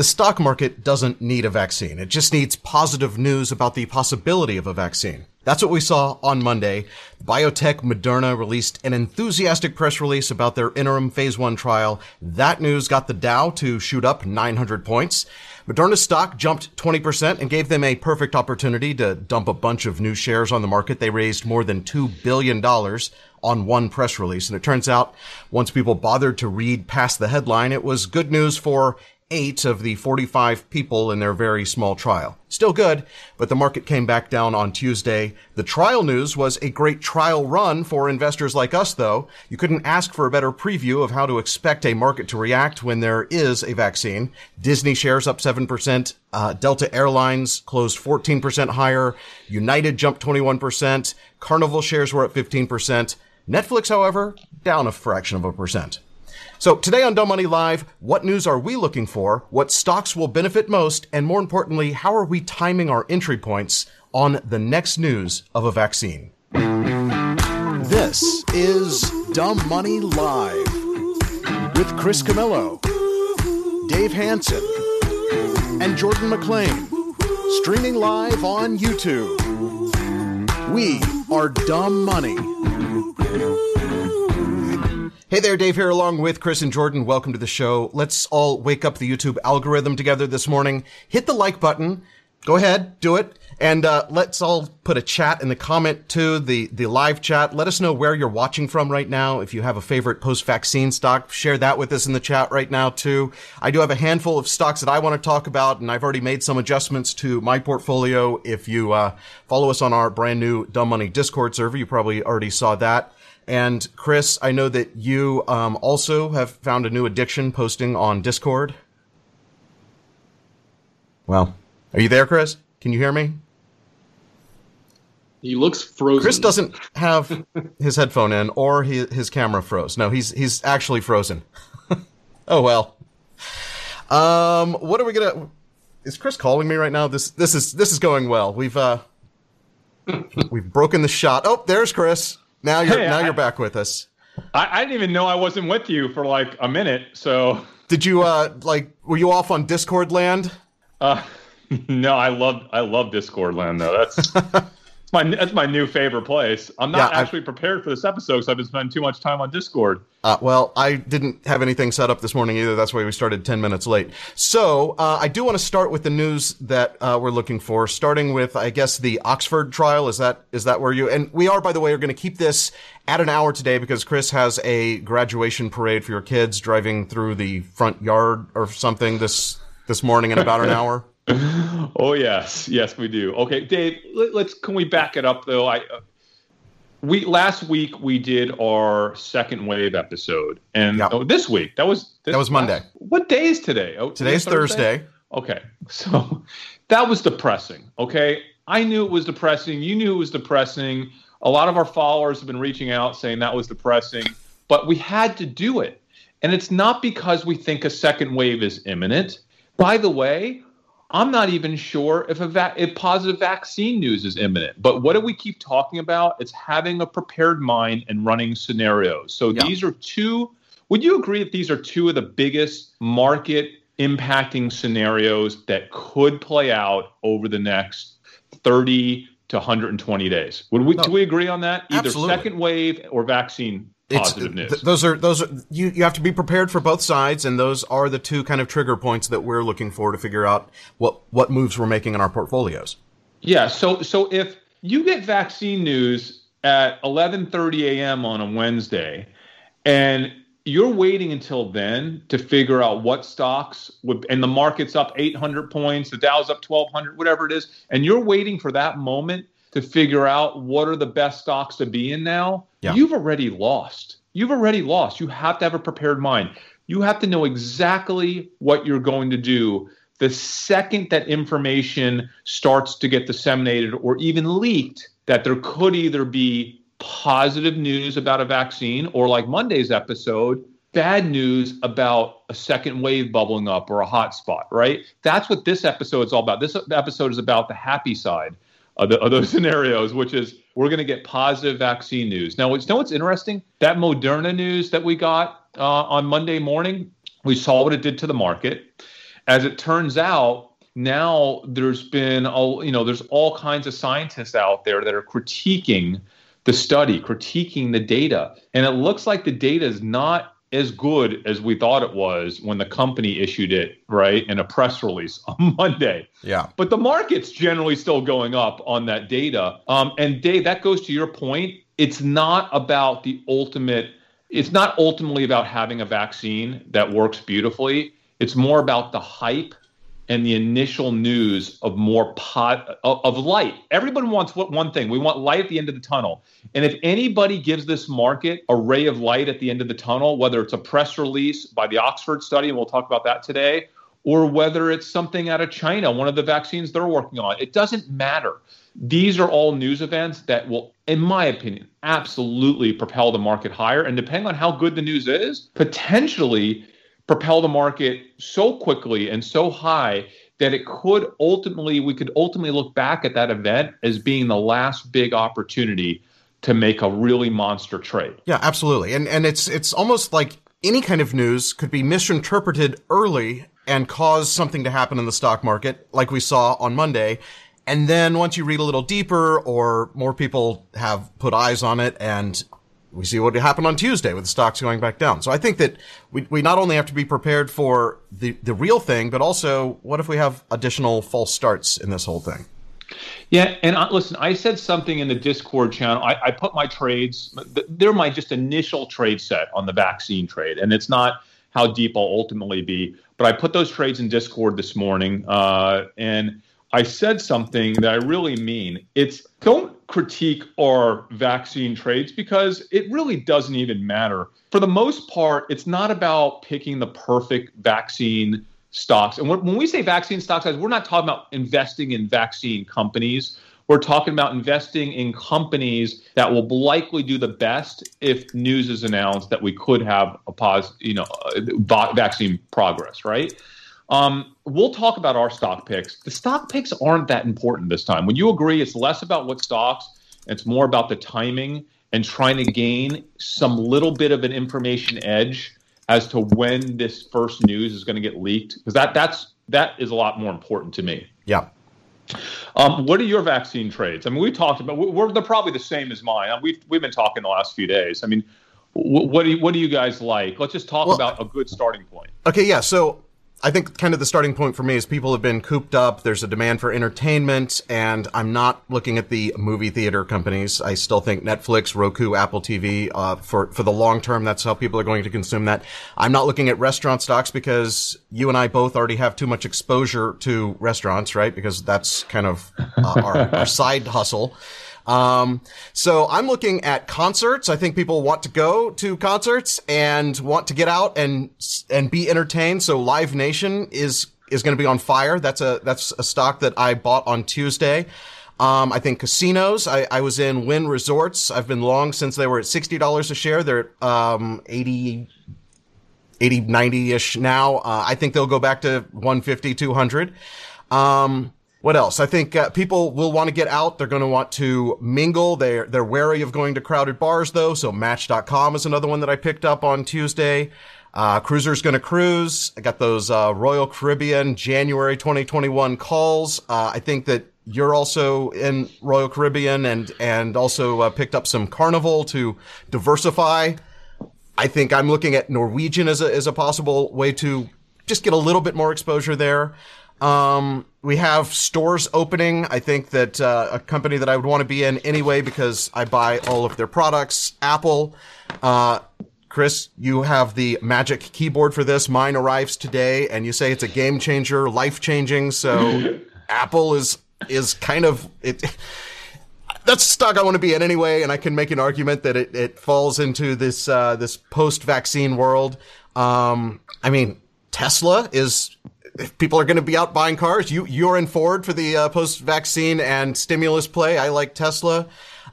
The stock market doesn't need a vaccine. It just needs positive news about the possibility of a vaccine. That's what we saw on Monday. Biotech Moderna released an enthusiastic press release about their interim phase one trial. That news got the Dow to shoot up 900 points. Moderna's stock jumped 20% and gave them a perfect opportunity to dump a bunch of new shares on the market. They raised more than $2 billion on one press release. And it turns out once people bothered to read past the headline, it was good news for eight of the 45 people in their very small trial. Still good, but the market came back down on Tuesday. The trial news was a great trial run for investors like us, though. You couldn't ask for a better preview of how to expect a market to react when there is a vaccine. Disney shares up 7%. Uh, Delta Airlines closed 14% higher. United jumped 21%. Carnival shares were up 15%. Netflix, however, down a fraction of a percent. So today on Dumb Money Live, what news are we looking for? What stocks will benefit most? And more importantly, how are we timing our entry points on the next news of a vaccine? This is Dumb Money Live with Chris Camillo, Dave Hanson, and Jordan McLean. Streaming live on YouTube. We are Dumb Money. Hey there, Dave here along with Chris and Jordan. Welcome to the show. Let's all wake up the YouTube algorithm together this morning. Hit the like button. Go ahead, do it. And uh, let's all put a chat in the comment to the, the live chat. Let us know where you're watching from right now. If you have a favorite post-vaccine stock, share that with us in the chat right now too. I do have a handful of stocks that I want to talk about, and I've already made some adjustments to my portfolio. If you uh, follow us on our brand new Dumb Money Discord server, you probably already saw that. And Chris, I know that you um, also have found a new addiction posting on Discord. Well, are you there, Chris? Can you hear me? He looks frozen. Chris doesn't have his headphone in, or he, his camera froze. No, he's he's actually frozen. oh well. Um, what are we gonna? Is Chris calling me right now? This this is this is going well. We've uh, we've broken the shot. Oh, there's Chris. Now you're Hey, now I- you're back with us. I, I didn't even know I wasn't with you for like a minute. So, Did you uh like were you off on Discord land? uh, no, I love I love Discord land though. That's it's my that's my new favorite place. I'm not Yeah, I- actually prepared for this episode because I've been spending too much time on Discord. Uh, well, I didn't have anything set up this morning either. That's why we started 10 minutes late. So, uh, I do want to start with the news that, uh, we're looking for, starting with, I guess, the Oxford trial. Is that, is that where you, and we are, by the way, are going to keep this at an hour today because Chris has a graduation parade for your kids driving through the front yard or something this, this morning in about an hour. Oh yes, yes we do. Okay, Dave, let, us can we back it up though? I uh, we last week we did our second wave episode, and Yep. oh, this week that was this That was Monday. last- what day is today? Oh, Today's Thursday. Okay, so that was depressing. Okay, I knew it was depressing. You knew it was depressing. A lot of our followers have been reaching out saying that was depressing, but we had to do it. And it's not because we think a second wave is imminent. By the way, I'm not even sure if a va- if positive vaccine news is imminent. But what do we keep talking about? It's having a prepared mind and running scenarios. So Yeah. these are two. Would you agree that these are two of the biggest market impacting scenarios that could play out over the next 30 to 120 days? Would we? No. Do we agree on that? Either Absolutely. second wave or vaccine positive news. th- those are those are you, you have to be prepared for both sides, and those are the two kind of trigger points that we're looking for to figure out what what moves we're making in our portfolios. Yeah. So so if you get vaccine news at 11:30 a.m. on a Wednesday, and you're waiting until then to figure out what stocks would, and the market's up 800 points, the Dow's up 1200, whatever it is, and you're waiting for that moment to figure out what are the best stocks to be in now. Yeah. You've already lost. You've already lost. You have to have a prepared mind. You have to know exactly what you're going to do the second that information starts to get disseminated or even leaked that there could either be positive news about a vaccine, or like Monday's episode, bad news about a second wave bubbling up or a hot spot, right? That's what this episode is all about. This episode is about the happy side of, the, those scenarios, which is we're going to get positive vaccine news. Now, you know what's interesting? That Moderna news that we got uh, on Monday morning, we saw what it did to the market. As it turns out, now there's been all you know there's all kinds of scientists out there that are critiquing the study, critiquing the data. And it looks like the data is not as good as we thought it was when the company issued it, right, in a press release on Monday. Yeah. But the market's generally still going up on that data. Um, and Dave, that goes to your point. It's not about the ultimate, it's not ultimately about having a vaccine that works beautifully. It's more about the hype and the initial news of more pot of, of light. Everyone wants what one thing. We want light at the end of the tunnel. And if anybody gives this market a ray of light at the end of the tunnel, whether it's a press release by the Oxford study, and we'll talk about that today, or whether it's something out of China, one of the vaccines they're working on, it doesn't matter. These are all news events that will, in my opinion, absolutely propel the market higher. And depending on how good the news is, potentially propel the market so quickly and so high that it could ultimately we could ultimately look back at that event as being the last big opportunity to make a really monster trade. Yeah, absolutely. And and it's it's almost like any kind of news could be misinterpreted early and cause something to happen in the stock market like we saw on Monday. And then once you read a little deeper or more people have put eyes on it and we see what happened on Tuesday with the stocks going back down. So I think that we, we not only have to be prepared for the, the real thing, but also what if we have additional false starts in this whole thing? Yeah, and I, listen, I said something in the Discord channel. I, I put my trades; they're my just initial trade set on the vaccine trade, and it's not how deep I'll ultimately be. But I put those trades in Discord this morning, uh, and I said something that I really mean. It's don't critique our vaccine trades because it really doesn't even matter. For the most part, it's not about picking the perfect vaccine stocks. And when we say vaccine stocks, we're not talking about investing in vaccine companies. We're talking about investing in companies that will likely do the best if news is announced that we could have a pause, you know, uh, vaccine progress, right? Um, we'll talk about our stock picks. The stock picks aren't that important this time. When you agree, it's less about what stocks, it's more about the timing and trying to gain some little bit of an information edge as to when this first news is going to get leaked because that that's that is a lot more important to me. Yeah. Um, what are your vaccine trades? I mean, we talked about we're they're probably the same as mine. We've we've been talking the last few days. I mean, what do you, what do you guys like? Let's just talk well, about a good starting point. Okay, yeah. So I think kind of the starting point for me is people have been cooped up. There's a demand for entertainment, and I'm not looking at the movie theater companies. I still think Netflix, Roku, Apple TV, uh, for for the long term, that's how people are going to consume that. I'm not looking at restaurant stocks because you and I both already have too much exposure to restaurants, right? Because that's kind of uh, our, our side hustle. Um, so I'm looking at concerts. I think people want to go to concerts and want to get out and and be entertained. So Live Nation is is going to be on fire. That's a that's a stock that I bought on Tuesday. Um, I think casinos. I, I was in Wynn Resorts. I've been long since they were at sixty dollars a share. They're at um, 80 80 90 ish now. Uh, I think they'll go back to 150 200. Um, what else? I think uh, people will want to get out. They're going to want to mingle. They're they're wary of going to crowded bars though. So Match.com is another one that I picked up on Tuesday. Uh, Cruiser's going to cruise. I got those uh, Royal Caribbean January 2021 calls. Uh, I think that you're also in Royal Caribbean and and also uh, picked up some Carnival to diversify. I think I'm looking at Norwegian as a as a possible way to just get a little bit more exposure there. Um, we have stores opening. I think that uh, a company that I would want to be in anyway because I buy all of their products. Apple, uh, Chris, you have the magic keyboard for this. Mine arrives today, and you say it's a game changer, life changing. So Apple is is kind of it. That's stock I want to be in anyway, and I can make an argument that it, it falls into this uh, this post vaccine world. Um, I mean, Tesla is if people are going to be out buying cars, you you're in Ford for the uh, post vaccine and stimulus play. I like Tesla.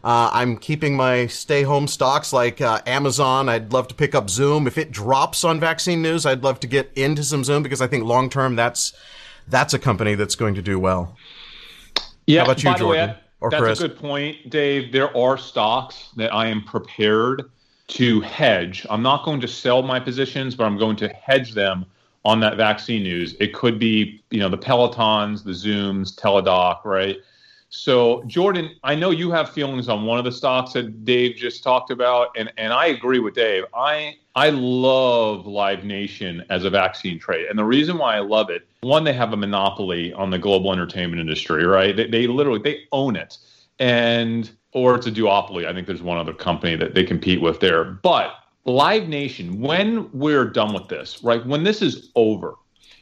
Uh, I'm keeping my stay home stocks like uh, Amazon. I'd love to pick up Zoom. If it drops on vaccine news, I'd love to get into some Zoom because I think long term that's that's a company that's going to do well. Yeah, How about you, by Jordan? The way, or that's Chris? a good point, Dave. There are stocks that I am prepared to hedge. I'm not going to sell my positions, but I'm going to hedge them on that vaccine news. It could be, you know, the Pelotons, the Zooms, Teladoc, right? So, Jordan, I know you have feelings on one of the stocks that Dave just talked about, and, and I agree with Dave. I I love Live Nation as a vaccine trade, and the reason why I love it, one, they have a monopoly on the global entertainment industry, right? They, they literally they own it, and or it's a duopoly. I think there's one other company that they compete with there, but Live Nation, when we're done with this, right? When this is over,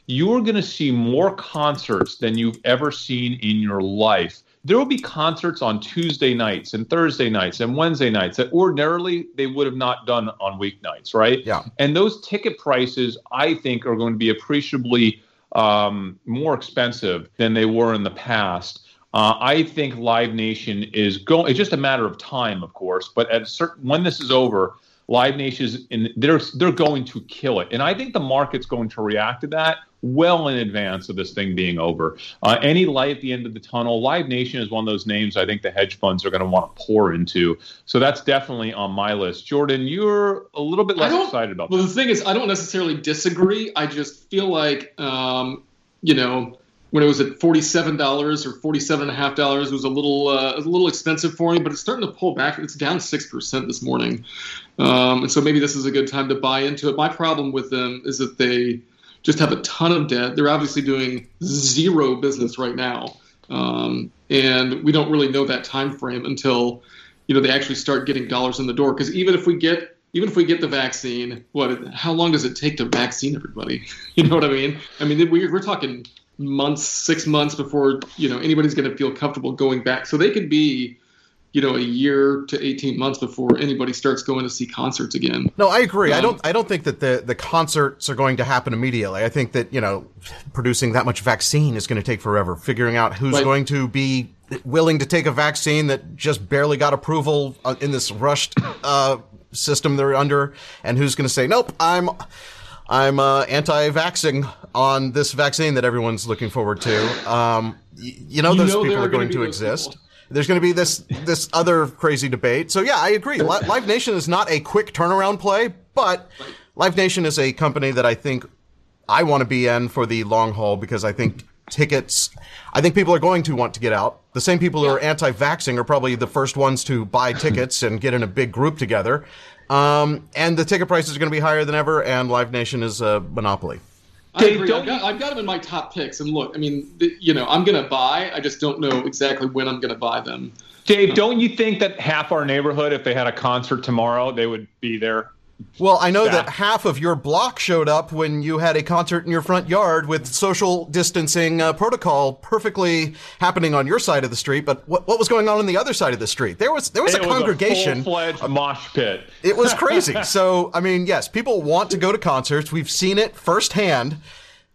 you're going to see more concerts than you've ever seen in your life. There will be concerts on Tuesday nights and Thursday nights and Wednesday nights that ordinarily they would have not done on weeknights, right? Yeah. And those ticket prices, I think, are going to be appreciably um, more expensive than they were in the past. Uh, I think Live Nation is going. It's just a matter of time, of course. But at certain when this is over, Live Nation is in, they're they're going to kill it, and I think the market's going to react to that well in advance of this thing being over. Uh, any light at the end of the tunnel, Live Nation is one of those names I think the hedge funds are going to want to pour into. So that's definitely on my list. Jordan, you're a little bit less excited about Well, that. the thing is, I don't necessarily disagree. I just feel like, um, you know, when it was at forty-seven dollars or forty-seven and a half dollars, it was a little, uh, a little expensive for me. But it's starting to pull back. It's down six percent this morning, um, and so maybe this is a good time to buy into it. My problem with them is that they just have a ton of debt. They're obviously doing zero business right now, um, and we don't really know that time frame until you know they actually start getting dollars in the door. Because even if we get even if we get the vaccine, what? How long does it take to vaccine everybody? You know what I mean? I mean, we're, we're talking months, six months before you know anybody's going to feel comfortable going back. So they could be, you know, a year to eighteen months before anybody starts going to see concerts again. No, I agree. I Um, don't. I don't think that the the concerts are going to happen immediately. I think that you know, producing that much vaccine is going to take forever. Figuring out who's Right. going to be willing to take a vaccine that just barely got approval uh, in this rushed uh, system they're under, and who's going to say, "Nope, I'm." I'm uh, anti-vaxxing on this vaccine that everyone's looking forward to. Um, y- you know, You those know people are going to exist. people. There's going to be this this other crazy debate. So yeah, I agree. Li- Live Nation is not a quick turnaround play, but Live Nation is a company that I think I want to be in for the long haul because I think tickets. I think people are going to want to get out. The same people who are anti-vaxxing are probably the first ones to buy tickets and get in a big group together. Um, and the ticket prices are going to be higher than ever, and Live Nation is a monopoly. I Dave, agree. I've got, I've got them in my top picks, and look, I mean, th- you know, I'm going to buy. I just don't know exactly when I'm going to buy them. Dave, don't you think that half our neighborhood, if they had a concert tomorrow, they would be there? Well, I know that half of your block showed up when you had a concert in your front yard with social distancing uh, protocol perfectly happening on your side of the street. But what, what was going on on the other side of the street? There was there was it a congregation. was a full-fledged mosh pit. it was crazy. so I mean, yes, people want to go to concerts. We've seen it firsthand,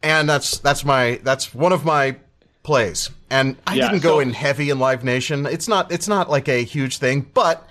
and that's that's my that's one of my plays. And I Yeah, didn't go so- in heavy in Live Nation. It's not it's not like a huge thing, but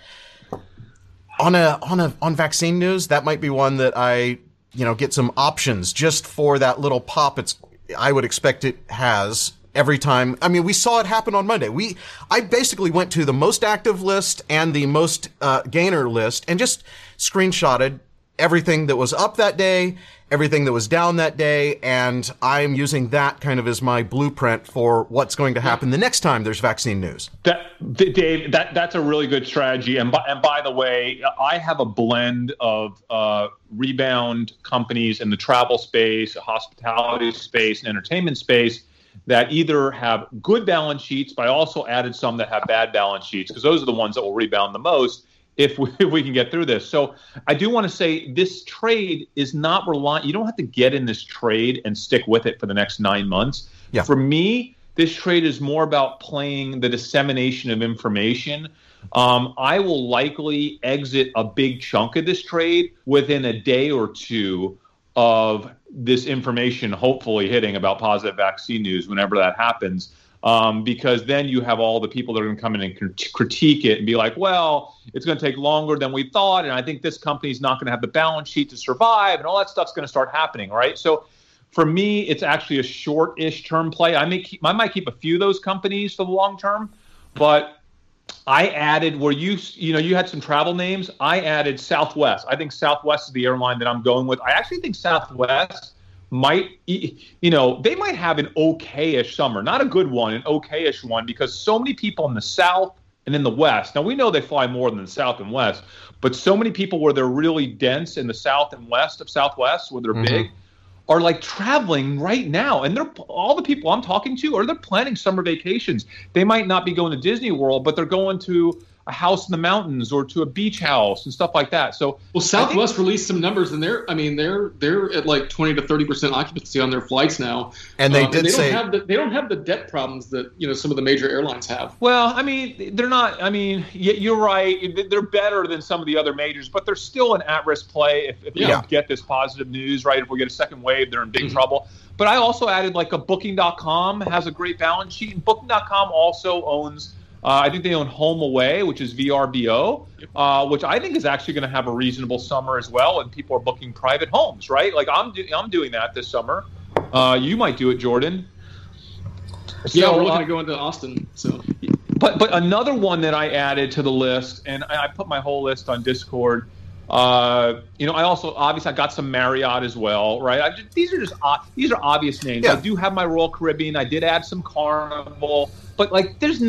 on a on a on vaccine news, that might be one that I you know get some options just for that little pop. It's I would expect it has every time. I mean, we saw it happen on Monday. We I basically went to the most active list and the most uh, gainer list and just screenshotted everything that was up that day, everything that was down that day, and I'm using that kind of as my blueprint for what's going to happen the next time there's vaccine news. That, Dave, that that's a really good strategy. And by, and by the way, I have a blend of uh, rebound companies in the travel space, hospitality space, and entertainment space that either have good balance sheets, but I also added some that have bad balance sheets because those are the ones that will rebound the most. If we, if we can get through this. So I do want to say this trade is not reliant. You don't have to get in this trade and stick with it for the next nine months. Yeah. For me, this trade is more about playing the dissemination of information. Um, I will likely exit a big chunk of this trade within a day or two of this information hopefully hitting about positive vaccine news whenever that happens. Um, because then you have all the people that are going to come in and critique it and be like, well, it's going to take longer than we thought. And I think this company's not going to have the balance sheet to survive. And all that stuff's going to start happening, right? So for me, it's actually a short-ish term play. I may keep, I might keep a few of those companies for the long term, but I added where you you know you had some travel names. I added Southwest. I think Southwest is the airline that I'm going with. I actually think Southwest might you know they might have an okayish summer, not a good one, an okayish one because so many people in the South and in the West. Now we know they fly more than the South and West, but so many people where they're really dense in the South and West of Southwest where they're mm-hmm. big are like traveling right now and they're all the people i'm talking to are they're planning summer vacations they might not be going to disney world but they're going to a house in the mountains or to a beach house and stuff like that. So well, Southwest think, released some numbers, and they're I mean they're they're at like twenty to thirty percent occupancy on their flights now. And they um, did and they say don't have the, they don't have the debt problems that you know some of the major airlines have. Well, I mean they're not. I mean you're right. They're better than some of the other majors, but they're still an at-risk play if, if yeah. don't get this positive news. Right, if we get a second wave, they're in big mm-hmm. trouble. But I also added like a Booking.com has a great balance sheet, and Booking.com also owns uh, I think they own HomeAway, which is VRBO, uh, which I think is actually going to have a reasonable summer as well. And people are booking private homes, right? Like I'm, do- I'm doing that this summer. Uh, you might do it, Jordan. So, yeah, we're looking uh, to go into Austin. So, but but another one that I added to the list, and I, I put my whole list on Discord. Uh, you know, I also obviously I got some Marriott as well, right? Just, these are just these are obvious names. Yeah. I do have my Royal Caribbean. I did add some Carnival, but like there's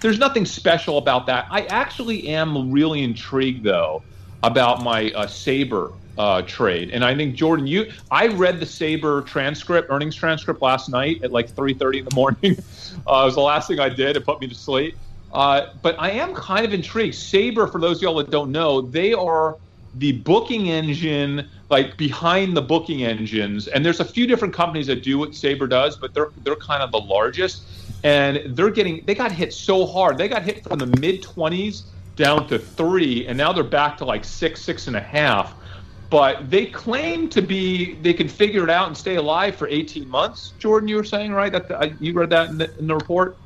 there's nothing special about that. I actually am really intrigued though about my uh, Sabre uh, trade, and I think Jordan, you, I read the Sabre transcript, earnings transcript last night at like 3:30 in the morning. uh, it was the last thing I did. It put me to sleep. Uh, but I am kind of intrigued. Sabre, for those of y'all that don't know, they are the booking engine, like behind the booking engines. And there's a few different companies that do what Sabre does, but they're they're kind of the largest and they're getting they got hit so hard. They got hit from the mid twenties down to three, and now they're back to like six, six and a half. But they claim to be they can figure it out and stay alive for 18 months. Jordan, you were saying right that the, you read that in the, in the report.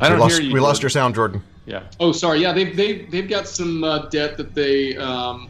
I don't we lost, hear you. We lost your sound, Jordan. Yeah. Oh, sorry. Yeah, they've they they've got some uh, debt that they um,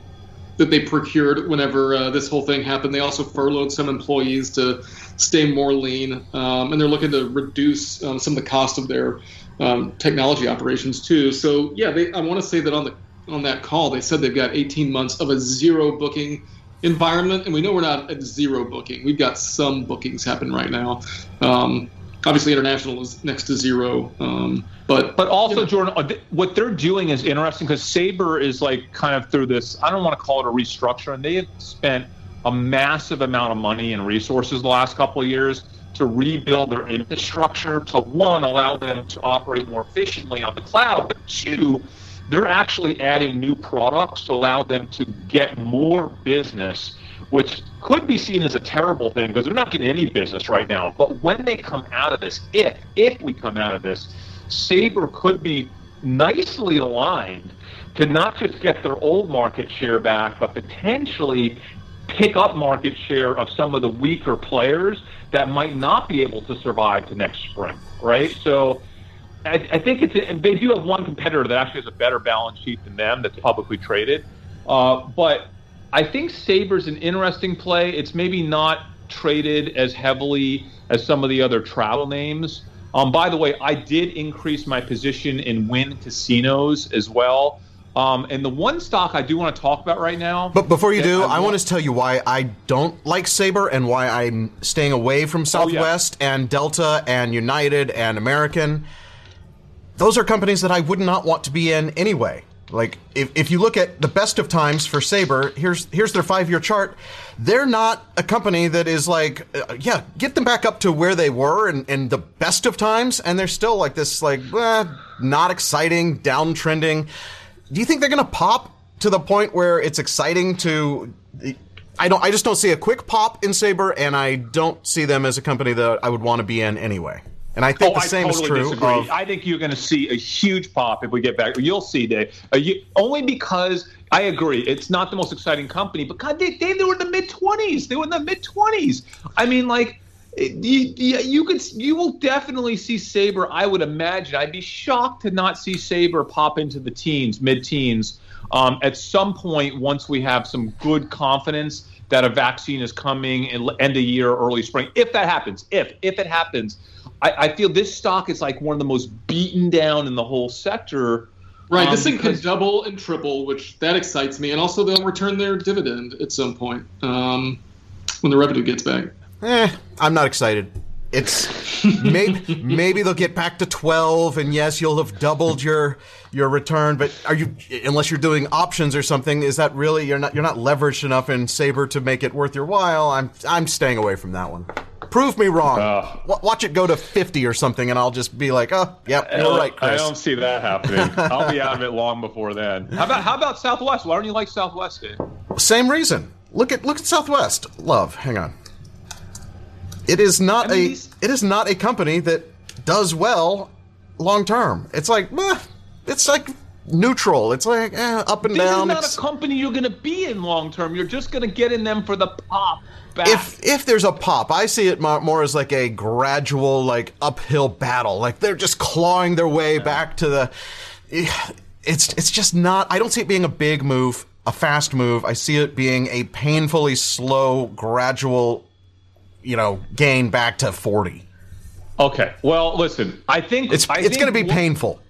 that they procured whenever uh, this whole thing happened. They also furloughed some employees to stay more lean, um, and they're looking to reduce um, some of the cost of their um, technology operations too. So yeah, they, I want to say that on the on that call they said they've got 18 months of a zero booking environment, and we know we're not at zero booking. We've got some bookings happen right now. Um, obviously, international is next to zero. Um, but but also, you know. Jordan, uh, what they're doing is interesting because Sabre is like kind of through this. I don't want to call it a restructure, and they have spent a massive amount of money and resources the last couple of years to rebuild their infrastructure to one allow them to operate more efficiently on the cloud, but two, they're actually adding new products to allow them to get more business which could be seen as a terrible thing because they're not getting any business right now. But when they come out of this, if if we come out of this, Sabre could be nicely aligned to not just get their old market share back, but potentially pick up market share of some of the weaker players that might not be able to survive to next spring, right? So I, I think it's a, they do have one competitor that actually has a better balance sheet than them that's publicly traded, uh, but I think Sabre's an interesting play. It's maybe not traded as heavily as some of the other travel names. Um, by the way, I did increase my position in Wynn Casinos as well. Um, and the one stock I do want to talk about right now. But before you do, I, I, want to tell you why I don't like Sabre and why I'm staying away from Southwest oh, yeah. and Delta and United and American. Those are companies that I would not want to be in anyway. Like if, if you look at the best of times for Sabre, here's here's their five year chart. They're not a company that is like, uh, yeah, get them back up to where they were in, in the best of times, and they're still like this, like eh, not exciting, downtrending. Do you think they're gonna pop to the point where it's exciting to? I don't. I just don't see a quick pop in Sabre, and I don't see them as a company that I would want to be in anyway. And I think oh, the same I totally is true. Disagree. Of, I think you're going to see a huge pop if we get back. You'll see, Dave. Uh, you, only because I agree, it's not the most exciting company. But God, they, they, they were in the mid 20s. They were in the mid 20s. I mean, like. You, you could you will definitely see Sabre. I would imagine. I'd be shocked to not see Sabre pop into the teens, mid teens, um, at some point once we have some good confidence that a vaccine is coming in end of year, early spring. If that happens, if if it happens, I, I, feel this stock is like one of the most beaten down in the whole sector. Right, um, this thing could double and triple, which that excites me, and also they'll return their dividend at some point um, when the revenue gets back. Eh, I'm not excited. It's maybe maybe they'll get back to 12, and yes, you'll have doubled your your return. But are you unless you're doing options or something? Is that really you're not you're not leveraged enough in Sabre to make it worth your while? I'm I'm staying away from that one. Prove me wrong. Uh, Watch it go to 50 or something, and I'll just be like, oh, yep, you're right, Chris. I don't see that happening. I'll be out of it long before then. How about how about Southwest? Why don't you like Southwest, Dave? Same reason. Look at look at Southwest. Love. Hang on. It is not I mean, a these... it is not a company that does well long term. It's like, eh, it's like neutral. It's like eh, up and this down. This is not it's... a company you're going to be in long term. You're just going to get in them for the pop back. If if there's a pop, I see it more as like a gradual, like uphill battle. Like they're just clawing their way yeah. back to the. It's it's just not. I don't see it being a big move, a fast move. I see it being a painfully slow, gradual, you know, gain back to forty. Okay. Well, listen. I think it's I it's going to be what, painful.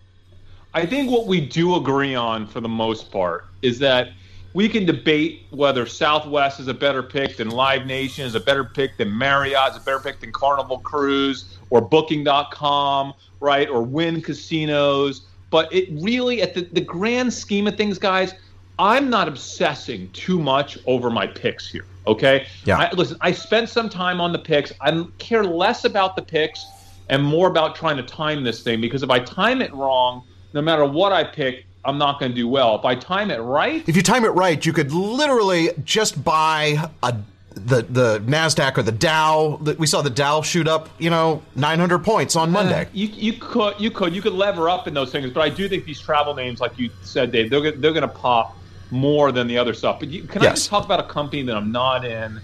I think what we do agree on, for the most part, is that we can debate whether Southwest is a better pick than Live Nation, is a better pick than Marriott, is a better pick than Carnival Cruise or Booking.com, right, or Wynn Casinos. But it really, at the, the grand scheme of things, guys, I'm not obsessing too much over my picks here. Okay. Yeah. I, listen, I spent some time on the picks. I care less about the picks and more about trying to time this thing because if I time it wrong, no matter what I pick, I'm not going to do well. If I time it right, if you time it right, you could literally just buy a the the Nasdaq or the Dow. We saw the Dow shoot up, you know, 900 points on Monday. Uh, you, you could you could you could lever up in those things, but I do think these travel names, like you said, Dave, they're they're going to pop more than the other stuff. But you, can yes. I just talk about a company that I'm not in?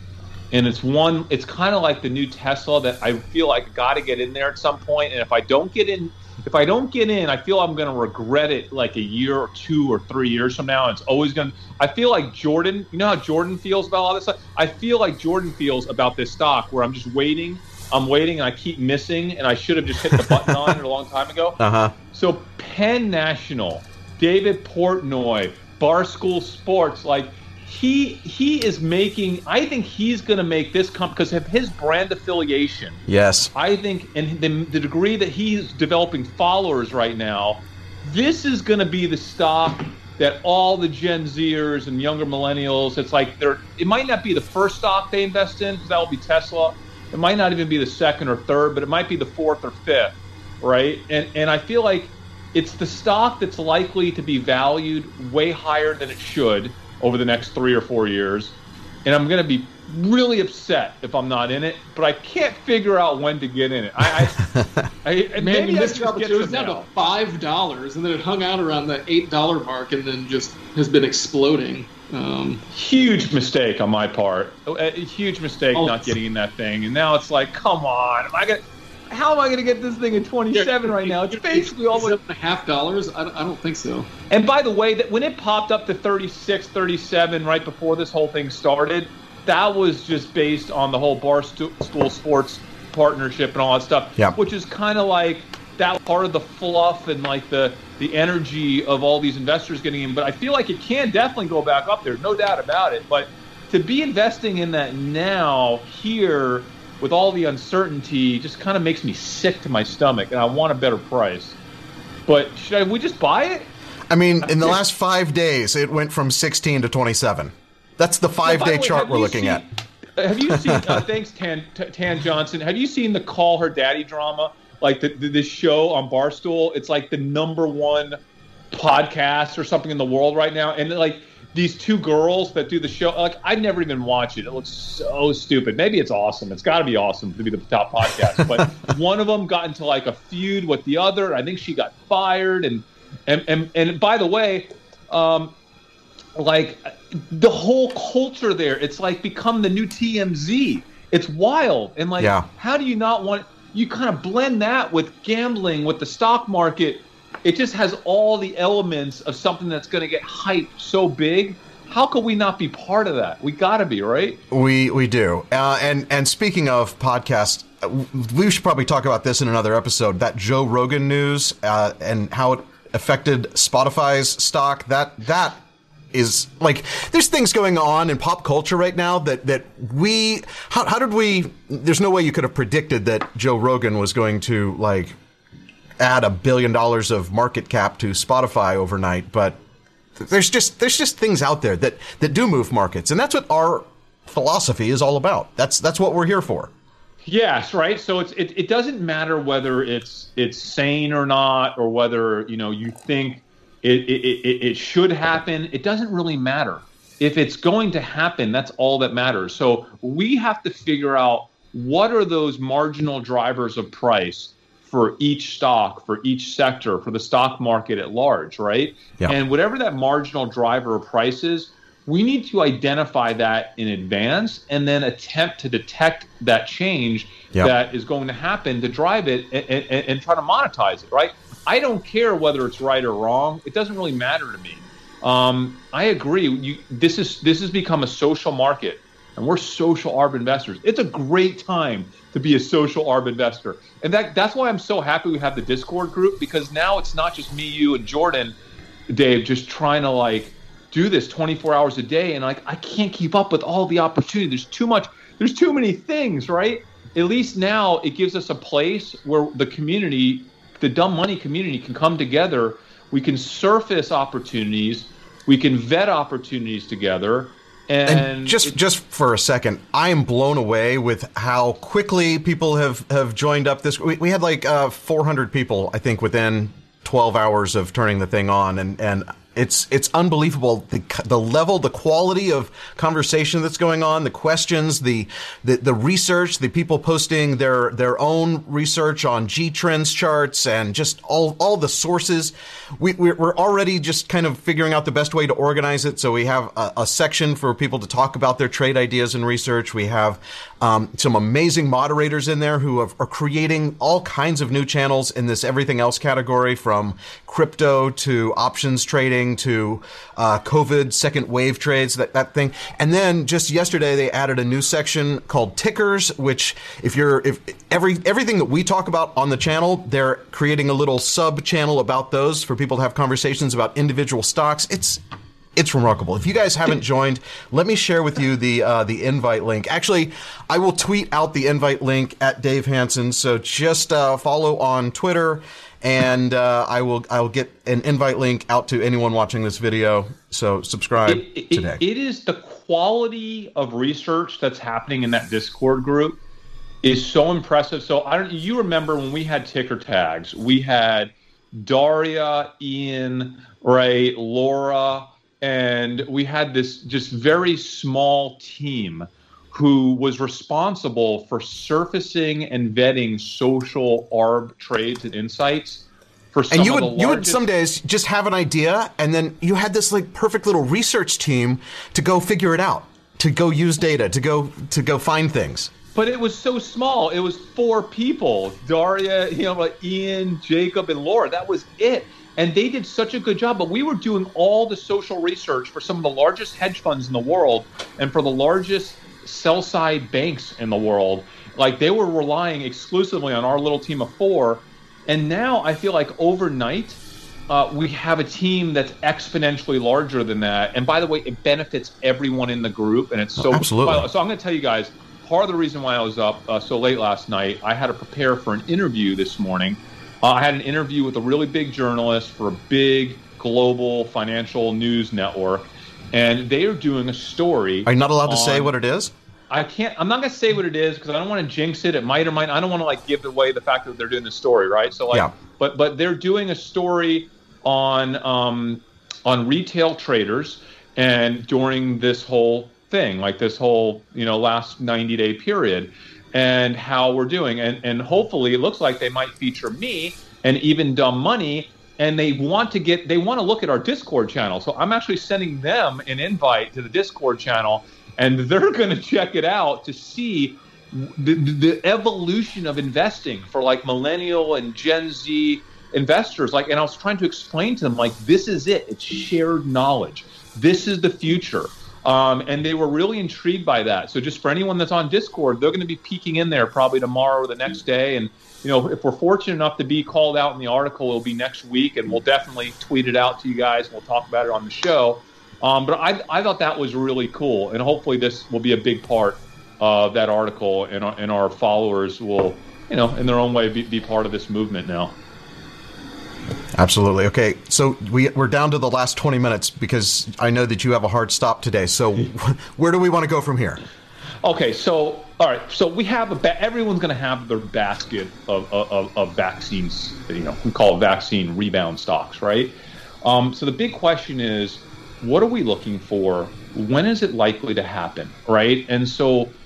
And it's one. It's kind of like the new Tesla that I feel like got to get in there at some point. And if I don't get in if I don't get in, I feel I'm going to regret it like a year or two or three years from now. It's always going to, I feel like Jordan, you know how Jordan feels about all this stuff? I feel like Jordan feels about this stock where I'm just waiting. I'm waiting and I keep missing, and I should have just hit the button on it a long time ago. Uh huh. So, Penn National, David Portnoy, Barstool Sports, like, he he is making. I think he's going to make this come because of his brand affiliation. Yes, I think, and the, the degree that he's developing followers right now, this is going to be the stock that all the Gen Zers and younger millennials. It's like they're. It might not be the first stock they invest in because that will be Tesla. It might not even be the second or third, but it might be the fourth or fifth, right? And and I feel like it's the stock that's likely to be valued way higher than it should over the next three or four years. And I'm going to be really upset if I'm not in it, but I can't figure out when to get in it. I, I, I Man, maybe you missed your opportunity. It was down to five dollars, and then it hung out around the eight dollar mark, and then just has been exploding. Um, huge mistake on my part. A huge mistake oh, not getting in that thing, and now it's like, come on, am I gonna? How am I going to get this thing at 27 right now? It's basically almost seven and a half dollars. I don't, I don't think so. And by the way, that when it popped up to 36, 37 right before this whole thing started, that was just based on the whole Barstool Sports partnership and all that stuff. Yeah. Which is kind of like that part of the fluff and like the the energy of all these investors getting in. But I feel like it can definitely go back up there, no doubt about it. But to be investing in that now here with all the uncertainty, just kind of makes me sick to my stomach, and I want a better price. But should I, we just buy it? I mean, in the last five days, it went from 16 to 27. That's the five day way, chart we're looking seen, at. Have you seen? Uh, thanks, Tan, Tan Johnson. Have you seen the Call Her Daddy drama? Like the, the, this show on Barstool. It's like the number one podcast or something in the world right now, and like these two girls that do the show. Like I never even watch it. It looks so stupid. Maybe it's awesome. It's got to be awesome to be the top podcast. But one of them got into like a feud with the other. I think she got fired. And and and, and by the way, um, like the whole culture there, it's like become the new TMZ. It's wild. And like, yeah. how do you not want? You kind of blend that with gambling, with the stock market it just has all the elements of something that's going to get hyped so big. How could we not be part of that? We got to be, right? We we do. Uh, and and speaking of podcasts, we should probably talk about this in another episode. That Joe Rogan news uh, and how it affected Spotify's stock. That that is like there's things going on in pop culture right now that that we how, how did we there's no way you could have predicted that Joe Rogan was going to like add a billion dollars of market cap to Spotify overnight, but there's just there's just things out there that that do move markets, and that's what our philosophy is all about. That's that's what we're here for. Yes, right. So it's it, it doesn't matter whether it's it's sane or not, or whether you know you think it, it, it, it should happen. It doesn't really matter. If it's going to happen, that's all that matters. So we have to figure out what are those marginal drivers of price for each stock, for each sector, for the stock market at large, right? Yeah. And whatever that marginal driver of price is, we need to identify that in advance and then attempt to detect that change yep. that is going to happen to drive it and, and, and, try to monetize it, right? I don't care whether it's right or wrong. It doesn't really matter to me. Um, I agree. You, this is this has become a social market, and we're social arb investors. It's a great time to be a social arb investor. And that that's why I'm so happy we have the Discord group because now it's not just me, you, and Jordan, Dave, just trying to like do this 24 hours a day. And like I can't keep up with all the opportunity. There's too much, there's too many things, right? At least now it gives us a place where the community, the dumb money community can come together. We can surface opportunities, we can vet opportunities together and, and, just it, just for a second, I am blown away with how quickly people have, have joined up this. We, we had like uh, 400 people, I think, within 12 hours of turning the thing on, and and it's it's unbelievable the the level, the quality of conversation that's going on, the questions, the the, the research, the people posting their their own research on G Trends charts, and just all all the sources. We we're already just kind of figuring out the best way to organize it. So we have a, a section for people to talk about their trade ideas and research. We have um, some amazing moderators in there who have, are creating all kinds of new channels in this everything else category, from crypto to options trading to uh, COVID second wave trades, that, that thing. And then just yesterday, they added a new section called tickers, which if you're, if every, everything that we talk about on the channel, they're creating a little sub channel about those for people to have conversations about individual stocks. It's, it's remarkable. If you guys haven't joined, let me share with you the uh, the invite link. Actually, I will tweet out the invite link at Dave Hanson. So just uh, follow on Twitter and uh, I will I will get an invite link out to anyone watching this video. So subscribe it, it, today. It is the quality of research that's happening in that Discord group is so impressive. So I don't. You remember when we had ticker tags? We had Daria, Ian, Ray, Laura, and we had this just very small team who was responsible for surfacing and vetting social arb trades and insights and you would largest- you would some days just have an idea and then you had this like perfect little research team to go figure it out to go use data to go to go find things. But it was so small. It was four people daria you know like ian jacob and laura. That was it. And they did such a good job. But we were doing all the social research for some of the largest hedge funds in the world and for the largest sell side banks in the world. Like they were relying exclusively on our little team of four. And now I feel like overnight, uh, we have a team that's exponentially larger than that. And by the way, it benefits everyone in the group. And it's so oh, absolutely. So I'm going to tell you guys part of the reason why I was up uh, so late last night. I had to prepare for an interview this morning. Uh, I had an interview with a really big journalist for a big global financial news network, and they are doing a story. Are you not allowed to say what it is? I can't. I'm not gonna say what it is because I don't want to jinx it. It might or might. I don't want to like give away the fact that they're doing the story, right? So like, Yeah. but but they're doing a story on um, on retail traders and during this whole thing, like this whole you know last 90 day period, and how we're doing, and and hopefully it looks like they might feature me and even dumb money. And they want to get, they want to look at our Discord channel. So I'm actually sending them an invite to the Discord channel and they're going to check it out to see the, the evolution of investing for like millennial and Gen Z investors. Like, and I was trying to explain to them, like, this is it. It's shared knowledge. This is the future. Um, and they were really intrigued by that. So just for anyone that's on Discord, they're going to be peeking in there probably tomorrow or the next day. And you know, if we're fortunate enough to be called out in the article, it'll be next week, and we'll definitely tweet it out to you guys. We'll talk about it on the show. Um, but I, I thought that was really cool, and hopefully this will be a big part of that article, and our, and our followers will, you know, in their own way, be, be part of this movement now. Absolutely. Okay, so we we're down to the last twenty minutes because I know that you have a hard stop today. So where do we want to go from here? Okay, so all right, so we have a ba- everyone's going to have their basket of, of, of vaccines. You know, we call it vaccine rebound stocks, right? Um, so the big question is, what are we looking for? When is it likely to happen, right? And so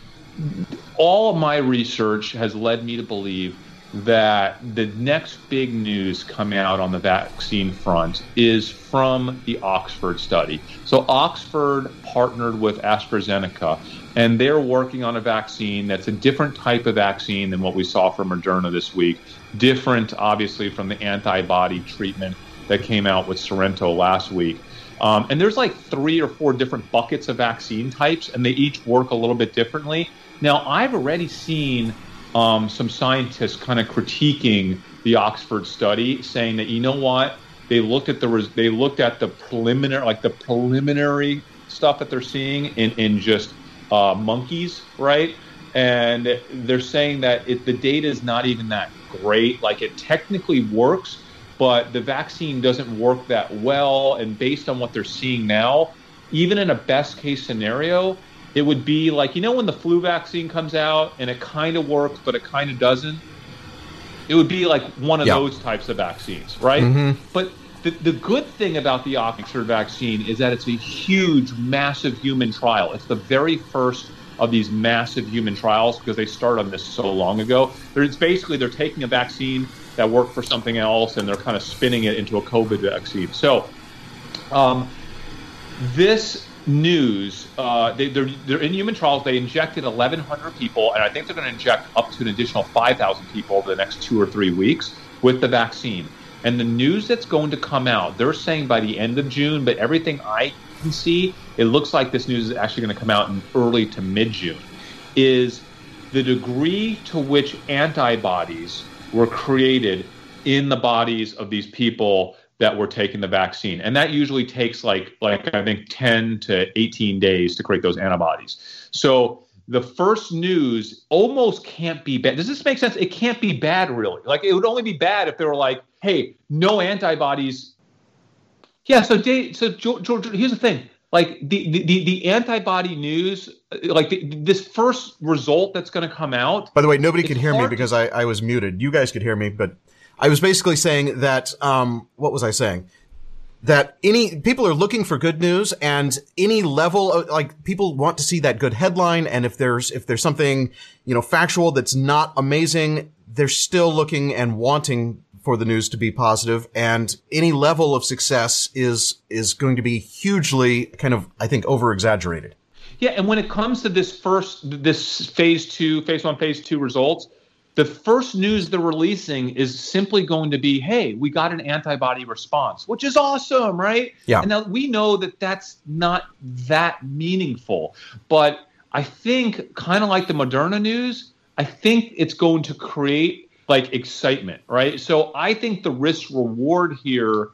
all of my research has led me to believe that the next big news coming out on the vaccine front is from the Oxford study. So, Oxford partnered with AstraZeneca, and they're working on a vaccine that's a different type of vaccine than what we saw from Moderna this week. Different, obviously, from the antibody treatment that came out with Sorrento last week. Um, and there's like three or four different buckets of vaccine types, and they each work a little bit differently. Now, I've already seen um, some scientists kind of critiquing the Oxford study, saying that you know what they looked at the res- they looked at the preliminary like the preliminary stuff that they're seeing in in just uh, monkeys, right? And they're saying that it, the data is not even that great. Like it technically works, but the vaccine doesn't work that well. And based on what they're seeing now, even in a best case scenario, it would be like you know when the flu vaccine comes out and it kind of works but it kind of doesn't? It would be like one of Yeah. those types of vaccines right? But the, the good thing about the oxford vaccine is that it's a huge massive human trial. It's the very first of these massive human trials because they started on this so long ago. It's basically they're taking a vaccine that worked for something else and they're kind of spinning it into a covid vaccine. So um, this news, uh, they, they're, they're in human trials. They injected 1,100 people, and I think they're going to inject up to an additional 5,000 people over the next two or three weeks with the vaccine. And the news that's going to come out, they're saying by the end of June, but everything I can see, it looks like this news is actually going to come out in early to mid June, is the degree to which antibodies were created in the bodies of these people that were taking the vaccine. And that usually takes like like i think 10 to 18 days to create those antibodies. So the first news almost can't be bad. Does this make sense? It can't be bad really. Like it would only be bad if they were like hey no antibodies. Yeah so Dave, so george, george here's the thing. Like the, the, the, the antibody news like the, this first result that's going to come out By the way, nobody could hear me hard because I, I was muted. You guys could hear me, but I was basically saying that, um, what was I saying? That any, people are looking for good news and any level of, like, people want to see that good headline. And if there's, if there's something, you know, factual that's not amazing, they're still looking and wanting for the news to be positive and any level of success is, is going to be hugely kind of, I think, over exaggerated. Yeah, and when it comes to this first, this phase two, phase one, phase two results, the first news they're releasing is simply going to be, "Hey, we got an antibody response," which is awesome, right? Yeah. And now we know that that's not that meaningful, but I think, kind of like the Moderna news, I think it's going to create like excitement, right? So I think the risk reward here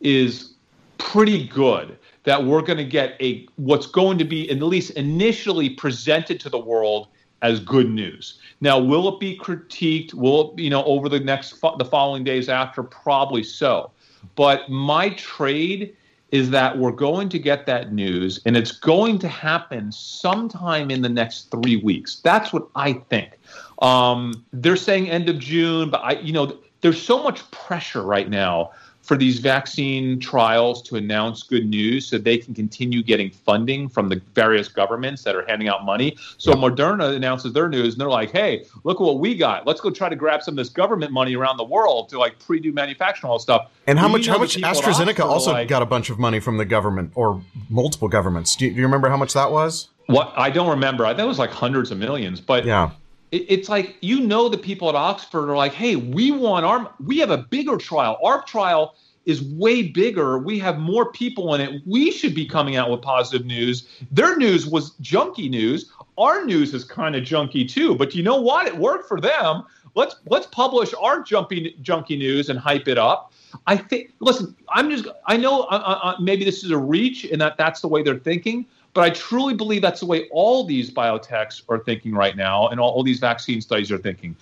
is pretty good that we're going to get a what's going to be at least initially presented to the world as good news. Now, will it be critiqued? Will it, you know, over the next the following days after? Probably so. But my trade is that we're going to get that news and it's going to happen sometime in the next three weeks. That's what I think. Um, they're saying end of June, but I, you know, there's so much pressure right now for these vaccine trials to announce good news so they can continue getting funding from the various governments that are handing out money. So yeah. Moderna announces their news and they're like, hey, look at what we got. Let's go try to grab some of this government money around the world to like pre-do manufacturing all this stuff. And how much how much AstraZeneca also like, got a bunch of money from the government or multiple governments. Do you, do you remember how much that was? What I don't remember. I think it was like hundreds of millions, but yeah it's like you know the people at Oxford are like, hey, we want our we have a bigger trial. Our trial is way bigger. We have more people in it. We should be coming out with positive news. Their news was junky news. Our news is kind of junky too. But you know what? It worked for them. Let's let's publish our jumpy junky news and hype it up. I think. Listen, I'm just. I know uh, uh, uh, maybe this is a reach, and that that's the way they're thinking. But I truly believe that's the way all these biotechs are thinking right now, and all, all these vaccine studies are thinking.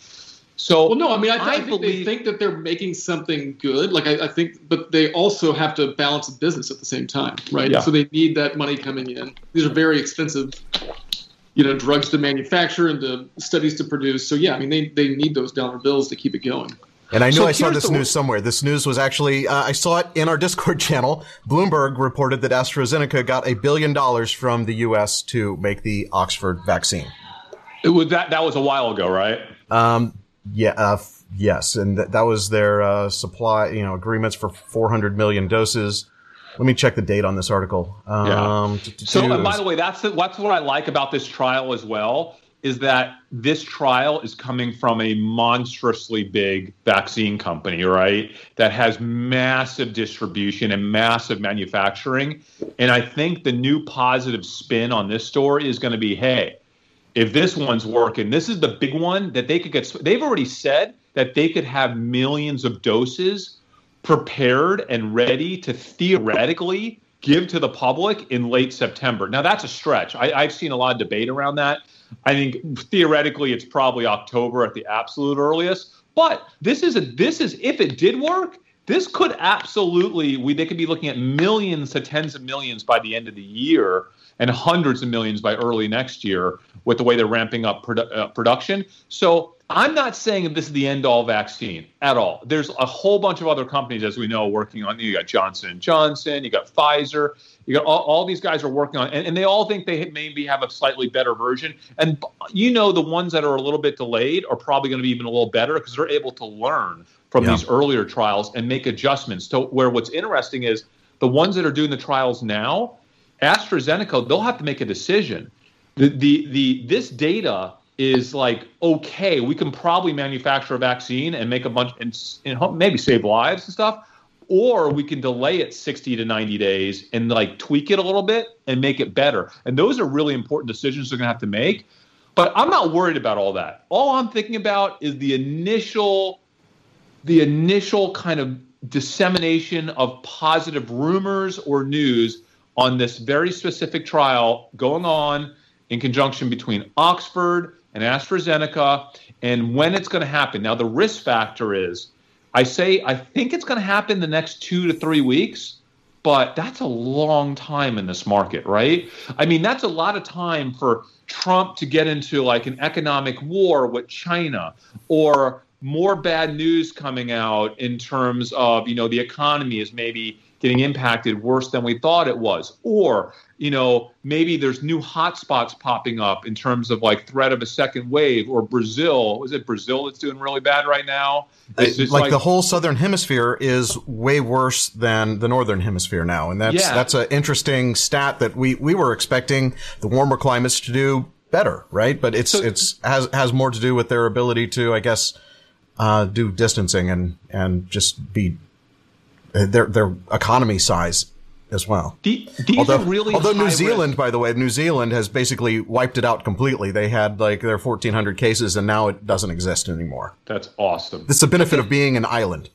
So, well, no, I mean, I, th- I, I think believe, they think that they're making something good. Like, I, I, think, but they also have to balance the business at the same time, right? Yeah. So they need that money coming in. These are very expensive, you know, drugs to manufacture and the studies to produce. So yeah, I mean, they they need those dollar bills to keep it going. And I knew so I saw this news somewhere. This news was actually, uh, I saw it in our Discord channel. Bloomberg reported that AstraZeneca got a billion dollars from the U.S. to make the Oxford vaccine. It was that, that was a while ago, right? Um, yeah, uh, f- yes. And th- that was their uh, supply, you know, agreements for 400 million doses. Let me check the date on this article. Um, yeah. So, by the way, that's the, that's what I like about this trial as well is that this trial is coming from a monstrously big vaccine company, right? That has massive distribution and massive manufacturing. And I think the new positive spin on this story is going to be hey, if this one's working, this is the big one that they could get. They've already said that they could have millions of doses prepared and ready to theoretically give to the public in late September. Now, that's a stretch. I, have seen a lot of debate around that. I think theoretically it's probably October at the absolute earliest. But this is a this is if it did work, this could absolutely we they could be looking at millions to tens of millions by the end of the year and hundreds of millions by early next year with the way they're ramping up produ- uh, production. So I'm not saying this is the end all vaccine at all. There's a whole bunch of other companies, as we know, working on. You got Johnson and Johnson, you got Pfizer, you got all, all these guys are working on, and, and they all think they maybe have a slightly better version. And you know, the ones that are a little bit delayed are probably going to be even a little better because they're able to learn from yeah. these earlier trials and make adjustments. To where what's interesting is the ones that are doing the trials now, AstraZeneca, they'll have to make a decision. The the the this data is like okay, we can probably manufacture a vaccine and make a bunch and, and maybe save lives and stuff, or we can delay it 60 to 90 days and like tweak it a little bit and make it better. And those are really important decisions they're going to have to make. But I'm not worried about all that. All I'm thinking about is the initial the initial kind of dissemination of positive rumors or news on this very specific trial going on in conjunction between Oxford and AstraZeneca and when it's going to happen. Now, the risk factor is I say I think it's going to happen the next two to three weeks, but that's a long time in this market, right? I mean, that's a lot of time for Trump to get into like an economic war with China or more bad news coming out in terms of, you know, the economy is maybe getting impacted worse than we thought it was. Or, you know, maybe there's new hotspots popping up in terms of like threat of a second wave or Brazil. Was it Brazil that's doing really bad right now? Like, like, the whole southern hemisphere is way worse than the northern hemisphere now. And that's yeah. that's an interesting stat that we, we were expecting the warmer climates to do better, right? But it's so, it's has has more to do with their ability to, I guess, uh, do distancing and and just be their their economy size as well. The, these although, are really although New Zealand, risk. by the way, New Zealand has basically wiped it out completely. They had like their 1,400 cases, and now it doesn't exist anymore. That's awesome. It's the benefit of being an island.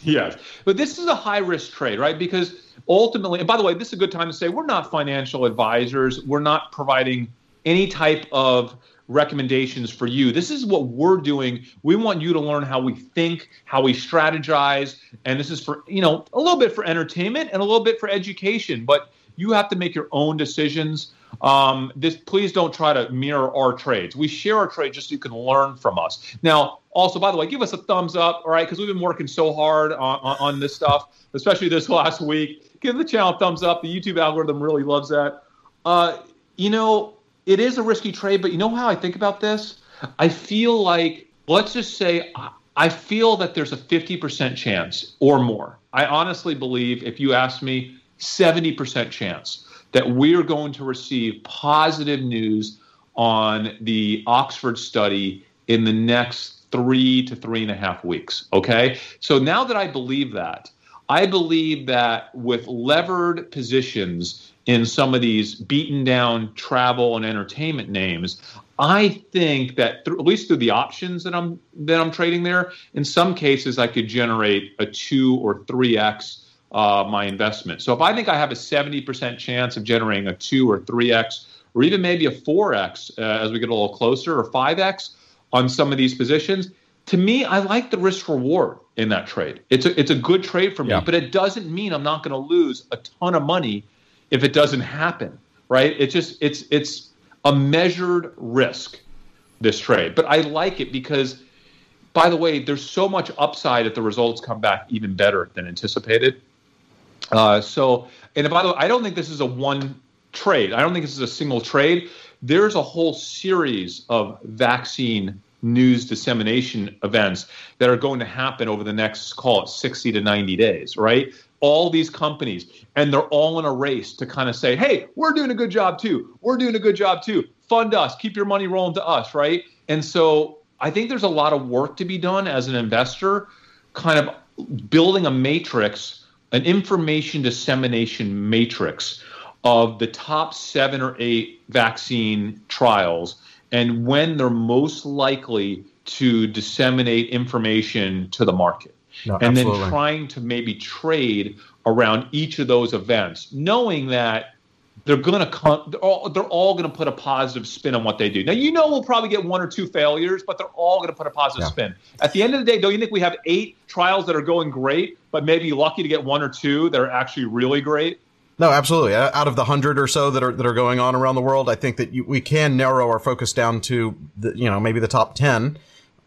Yes, but this is a high risk trade, right? Because ultimately, and by the way, this is a good time to say we're not financial advisors. We're not providing any type of recommendations for you. This is what we're doing. We want you to learn how we think, how we strategize, and this is for, you know, a little bit for entertainment and a little bit for education, but you have to make your own decisions. Um, this please don't try to mirror our trades. We share our trades just so you can learn from us. Now, also, by the way, give us a thumbs up, all right? Because we've been working so hard on, on, on this stuff, especially this last week. Give the channel a thumbs up. The YouTube algorithm really loves that. Uh, you know, it is a risky trade, but you know how I think about this? I feel like, let's just say, I feel that there's a 50% chance or more. I honestly believe, if you ask me, 70% chance that we're going to receive positive news on the Oxford study in the next three to three and a half weeks. Okay. So now that I believe that, I believe that with levered positions in some of these beaten down travel and entertainment names, I think that th- at least through the options that I'm that I'm trading there, in some cases I could generate a two or three x uh, my investment. So if I think I have a 70% chance of generating a 2 or 3x or even maybe a 4x uh, as we get a little closer or 5x on some of these positions, to me, I like the risk reward in that trade. It's a, it's a good trade for me, yeah. but it doesn't mean I'm not going to lose a ton of money if it doesn't happen, right? It's just it's it's a measured risk this trade. But I like it because by the way, there's so much upside if the results come back even better than anticipated. Uh, so, and by the way, I don't think this is a one trade. I don't think this is a single trade. There's a whole series of vaccine news dissemination events that are going to happen over the next, call it 60 to 90 days, right? All these companies, and they're all in a race to kind of say, hey, we're doing a good job too. We're doing a good job too. Fund us, keep your money rolling to us, right? And so I think there's a lot of work to be done as an investor, kind of building a matrix an information dissemination matrix of the top seven or eight vaccine trials and when they're most likely to disseminate information to the market. No, and absolutely. then trying to maybe trade around each of those events, knowing that they're going to come they're all, they're all going to put a positive spin on what they do now you know we'll probably get one or two failures but they're all going to put a positive yeah. spin at the end of the day don't you think we have eight trials that are going great but maybe lucky to get one or two that are actually really great no, absolutely. Uh, out of the hundred or so that are that are going on around the world, I think that you, we can narrow our focus down to the, you know maybe the top ten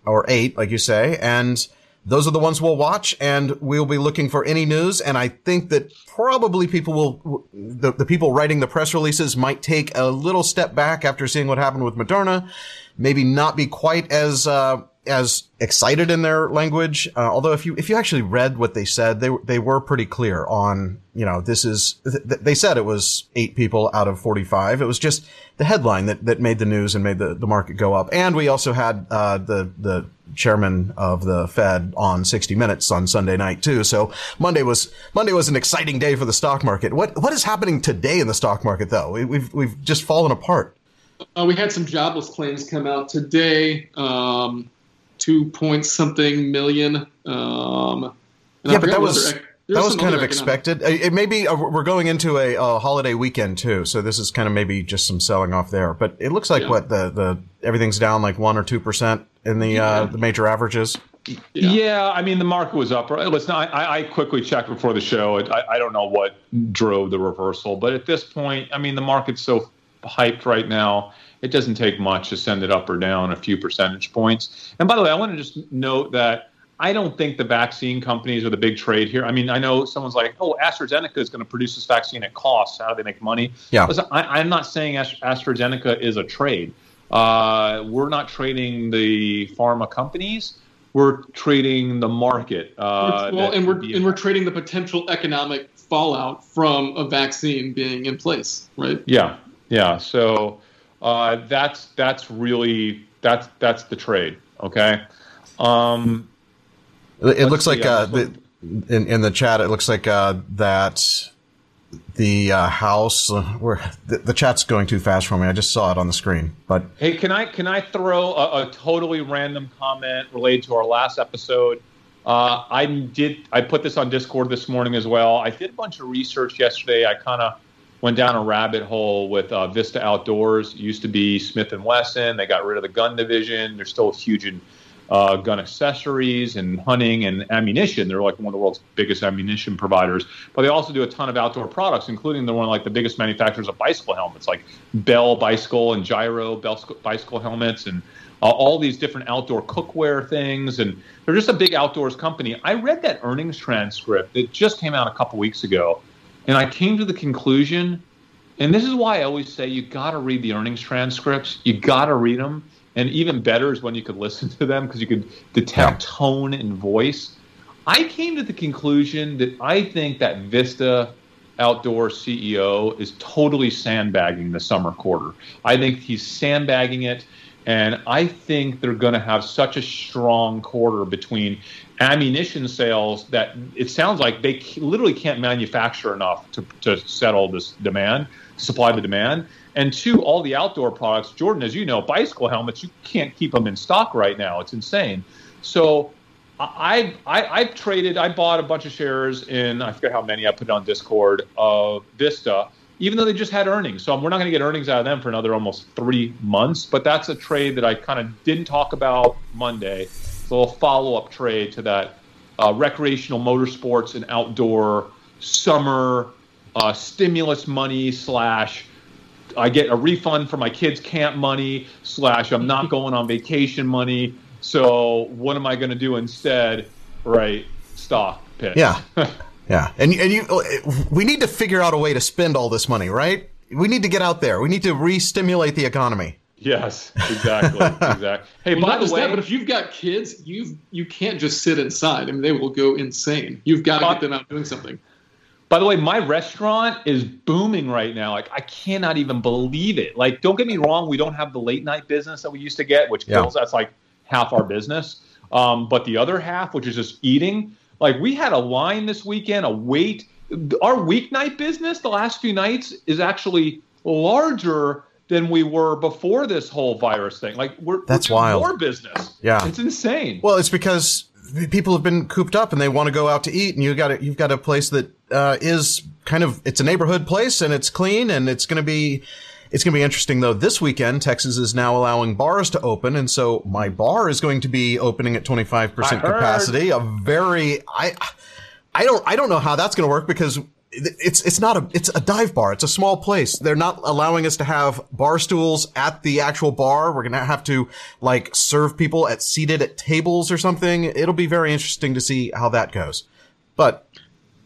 or eight, like you say, and those are the ones we'll watch and we'll be looking for any news. And I think that probably people will, the, the people writing the press releases might take a little step back after seeing what happened with Moderna, maybe not be quite as, uh, as excited in their language. Uh, although if you if you actually read what they said, they they were pretty clear on you know this is th- they said it was eight people out of forty five. It was just the headline that that made the news and made the, the market go up. And we also had uh, the the chairman of the Fed on 60 Minutes on Sunday night too. So Monday was Monday was an exciting day for the stock market. What what is happening today in the stock market though? We, we've we've just fallen apart. Uh, we had some jobless claims come out today. Um, two point something million. Um, yeah, but that was that was kind of expected. It may be uh, we're going into a, a, holiday weekend too, so this is kind of maybe just some selling off there. But it looks like yeah. what the the everything's down like one or two percent in the uh, yeah. uh, the major averages. Yeah. yeah. I mean the market was up. Listen, I, I quickly checked before the show. I, I don't know what drove the reversal, but at this point, I mean the market's so hyped right now it doesn't take much to send it up or down a few percentage points. And by the way, I want to just note that I don't think the vaccine companies are the big trade here. I mean, I know someone's like, "Oh, AstraZeneca is going to produce this vaccine at cost. How do they make money?" Yeah. Listen, I, am not saying AstraZeneca is a trade. Uh, we're not trading the pharma companies. We're trading the market. Uh, well, and we're and we're trading the potential economic fallout from a vaccine being in place, right? Yeah, yeah. So uh, that's that's really that's that's the trade. Okay. Um, it looks like uh, the, in in the chat. It looks like uh, that the uh, house uh, where the, the, chat's going too fast for me. I just saw it on the screen. But hey, can I can I throw a, a totally random comment related to our last episode? Uh, I did I put this on Discord this morning as well. I did a bunch of research yesterday. I kind of went down a rabbit hole with uh, Vista Outdoors. It used to be Smith and Wesson. They got rid of the gun division. They're still huge in uh, gun accessories and hunting and ammunition. They're like one of the world's biggest ammunition providers. But they also do a ton of outdoor products, including they're one like the biggest manufacturers of bicycle helmets, like Bell bicycle and Giro Bell bicycle helmets and uh, all these different outdoor cookware things. And they're just a big outdoors company. I read that earnings transcript that just came out a couple weeks ago, and I came to the conclusion. And this is why I always say you got to read the earnings transcripts. You got to read them and even better is when you could listen to them because you could detect tone and voice. I came to the conclusion that I think that Vista Outdoor CEO is totally sandbagging the summer quarter. I think he's sandbagging it, and I think they're going to have such a strong quarter between ammunition sales that it sounds like they literally can't manufacture enough to, to settle this demand, supply the demand. And two, all the outdoor products, Jordan, as you know, bicycle helmets, you can't keep them in stock right now. It's insane. So I, I, I've traded, I bought a bunch of shares in, I forget how many I put on Discord of Vista, even though they just had earnings. So we're not going to get earnings out of them for another almost three months. But that's a trade that I kind of didn't talk about Monday. Little follow up trade to that uh, recreational motorsports and outdoor summer uh, stimulus money slash I get a refund for my kids' camp money slash I'm not going on vacation money. So what am I going to do instead? Right, stock pick. Yeah, yeah, and and you, we need to figure out a way to spend all this money, right? We need to get out there. We need to re-stimulate the economy. Yes, exactly, exactly. Hey, well, by the way, that, but if you've got kids, you you can't just sit inside. I mean, they will go insane. You've got to get them out doing something. By the way, my restaurant is booming right now. Like I cannot even believe it. Like, don't get me wrong, we don't have the late night business that we used to get, which kills. Yeah. That's like half our business. Um, but the other half, which is just eating, like we had a line this weekend, a wait. Our weeknight business, the last few nights, is actually larger than we were before this whole virus thing. Like we're that's we're wild. More business. Yeah, it's insane. Well, it's because people have been cooped up and they want to go out to eat, and you got you've got a place that uh, is kind of it's a neighborhood place and it's clean and it's going to be it's going to be interesting though. This weekend, Texas is now allowing bars to open, and so my bar is going to be opening at twenty five percent capacity. A very I I don't I don't know how that's going to work because it's it's not a it's a dive bar. It's a small place. They're not allowing us to have bar stools at the actual bar. We're gonna have to like serve people at seated at tables or something. It'll be very interesting to see how that goes. But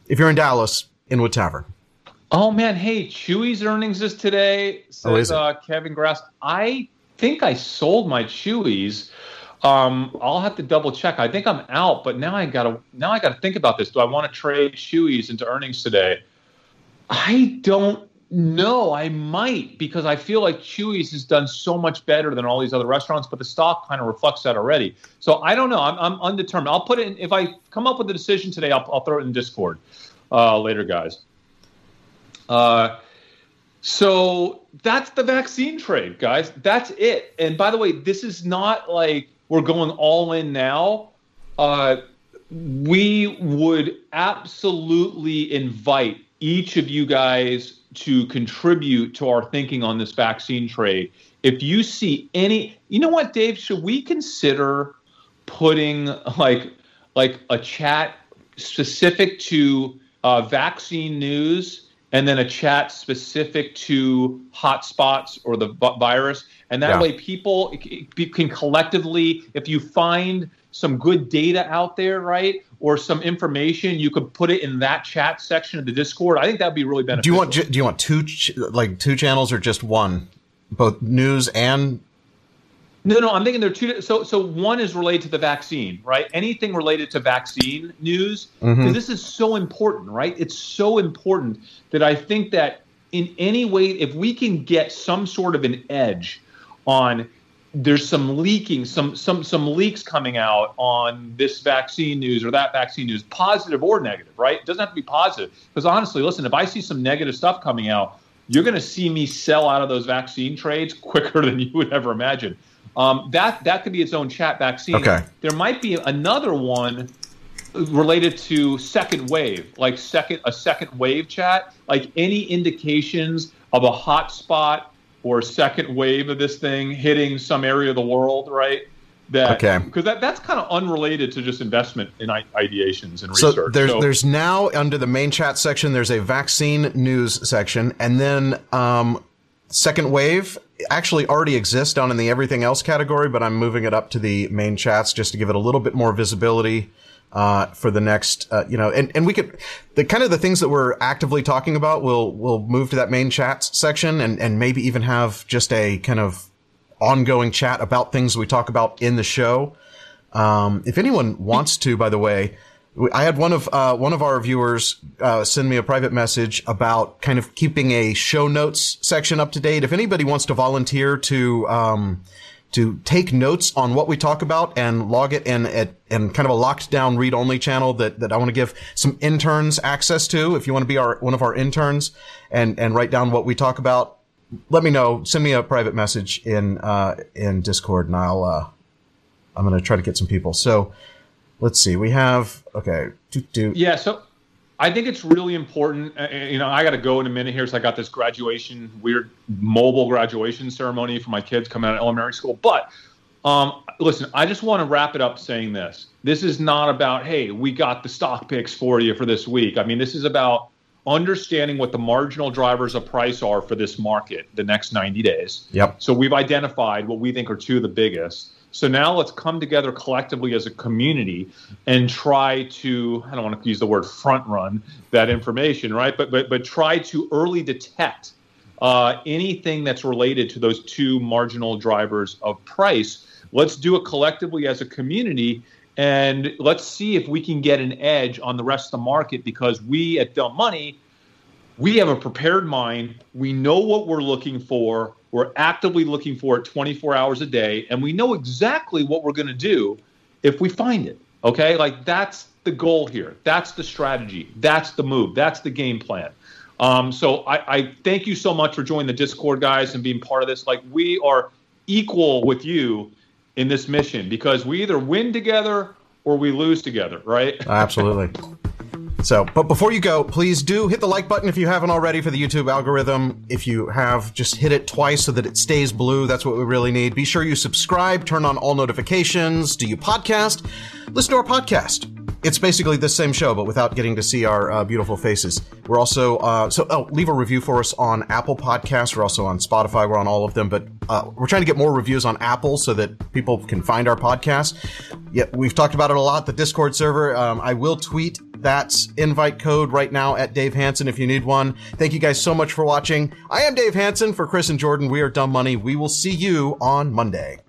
if you're in Dallas, Inwood Tavern. Oh man, hey, Chuy's earnings is today. Says, oh, is it? Uh, Kevin Grass. I think I sold my Chuy's. Um, I'll have to double check. I think I'm out, but now I gotta now I gotta think about this. Do I want to trade Chuy's into earnings today? I don't know. I might because I feel like Chuy's has done so much better than all these other restaurants, but the stock kind of reflects that already. So I don't know. I'm, I'm undetermined. I'll put it in, if I come up with a decision today. I'll, I'll throw it in Discord uh, later, guys. Uh, so that's the vaccine trade, guys. That's it. And by the way, this is not like we're going all in now, uh, we would absolutely invite each of you guys to contribute to our thinking on this vaccine trade. If you see any, you know what, Dave, should we consider putting like like a chat specific to uh, vaccine news and then a chat specific to hotspots or the virus. And that yeah. way, people can collectively, if you find some good data out there, right, or some information, you could put it in that chat section of the Discord. I think that'd be really beneficial. Do you want do you want two like two channels or just one, both news and no, no, I'm thinking there are two. So, so one is related to the vaccine, right? Anything related to vaccine news, because mm-hmm. this is so important, right? It's so important that I think that in any way, if we can get some sort of an edge on, there's some leaking, some some some leaks coming out on this vaccine news or that vaccine news, positive or negative, right? It doesn't have to be positive, because honestly, listen, if I see some negative stuff coming out, you're going to see me sell out of those vaccine trades quicker than you would ever imagine. Um, that that could be its own chat vaccine. Okay. There might be another one related to second wave, like second a second wave chat, like any indications of a hot spot or second wave of this thing hitting some area of the world, right? That, okay. Because that, that's kind of unrelated to just investment in ideations and so research. There's, so there's now under the main chat section, there's a vaccine news section, and then um, second wave actually already exists down in the everything else category, but I'm moving it up to the main chats just to give it a little bit more visibility uh, for the next, uh, you know, and, and we could, the kind of the things that we're actively talking about, we'll, we'll move to that main chat section and, and maybe even have just a kind of ongoing chat about things we talk about in the show. Um, if anyone wants to, by the way, I had one of uh, one of our viewers uh, send me a private message about kind of keeping a show notes section up to date. If anybody wants to volunteer to um, to take notes on what we talk about and log it in at in kind of a locked down read only channel that, that I want to give some interns access to. If you want to be our one of our interns and and write down what we talk about, let me know. Send me a private message in uh, in Discord, and I'll uh, I'm going to try to get some people. So let's see. We have okay. Do, do. Yeah. So I think it's really important. Uh, you know, I got to go in a minute here, so I got this graduation, weird mobile graduation ceremony for my kids coming out of elementary school. But um, listen, I just want to wrap it up saying this. This is not about, hey, we got the stock picks for you for this week. I mean, this is about understanding what the marginal drivers of price are for this market the next 90 days. Yep. So we've identified what we think are two of the biggest. So now let's come together collectively as a community and try to I don't want to use the word front run that information, right? But but but try to early detect uh, anything that's related to those two marginal drivers of price. Let's do it collectively as a community and let's see if we can get an edge on the rest of the market because we at Dumb Money we have a prepared mind. We know what we're looking for. We're actively looking for it 24 hours a day, and we know exactly what we're going to do if we find it. Okay, like that's the goal here. That's the strategy. That's the move. That's the game plan. Um, so I, I thank you so much for joining the Discord, guys, and being part of this. Like we are equal with you in this mission because we either win together or we lose together, right? Absolutely. So, but before you go, please do hit the like button if you haven't already for the YouTube algorithm. If you have, just hit it twice so that it stays blue. That's what we really need. Be sure you subscribe, turn on all notifications. Do you podcast? Listen to our podcast. It's basically the same show, but without getting to see our uh, beautiful faces. We're also, uh, so, oh, leave a review for us on Apple Podcasts. We're also on Spotify. We're on all of them, but uh, we're trying to get more reviews on Apple so that people can find our podcast. Yeah, we've talked about it a lot. The Discord server. Um, I will tweet that invite code right now at Dave Hanson if you need one. Thank you guys so much for watching. I am Dave Hanson for Chris and Jordan. We are Dumb Money. We will see you on Monday.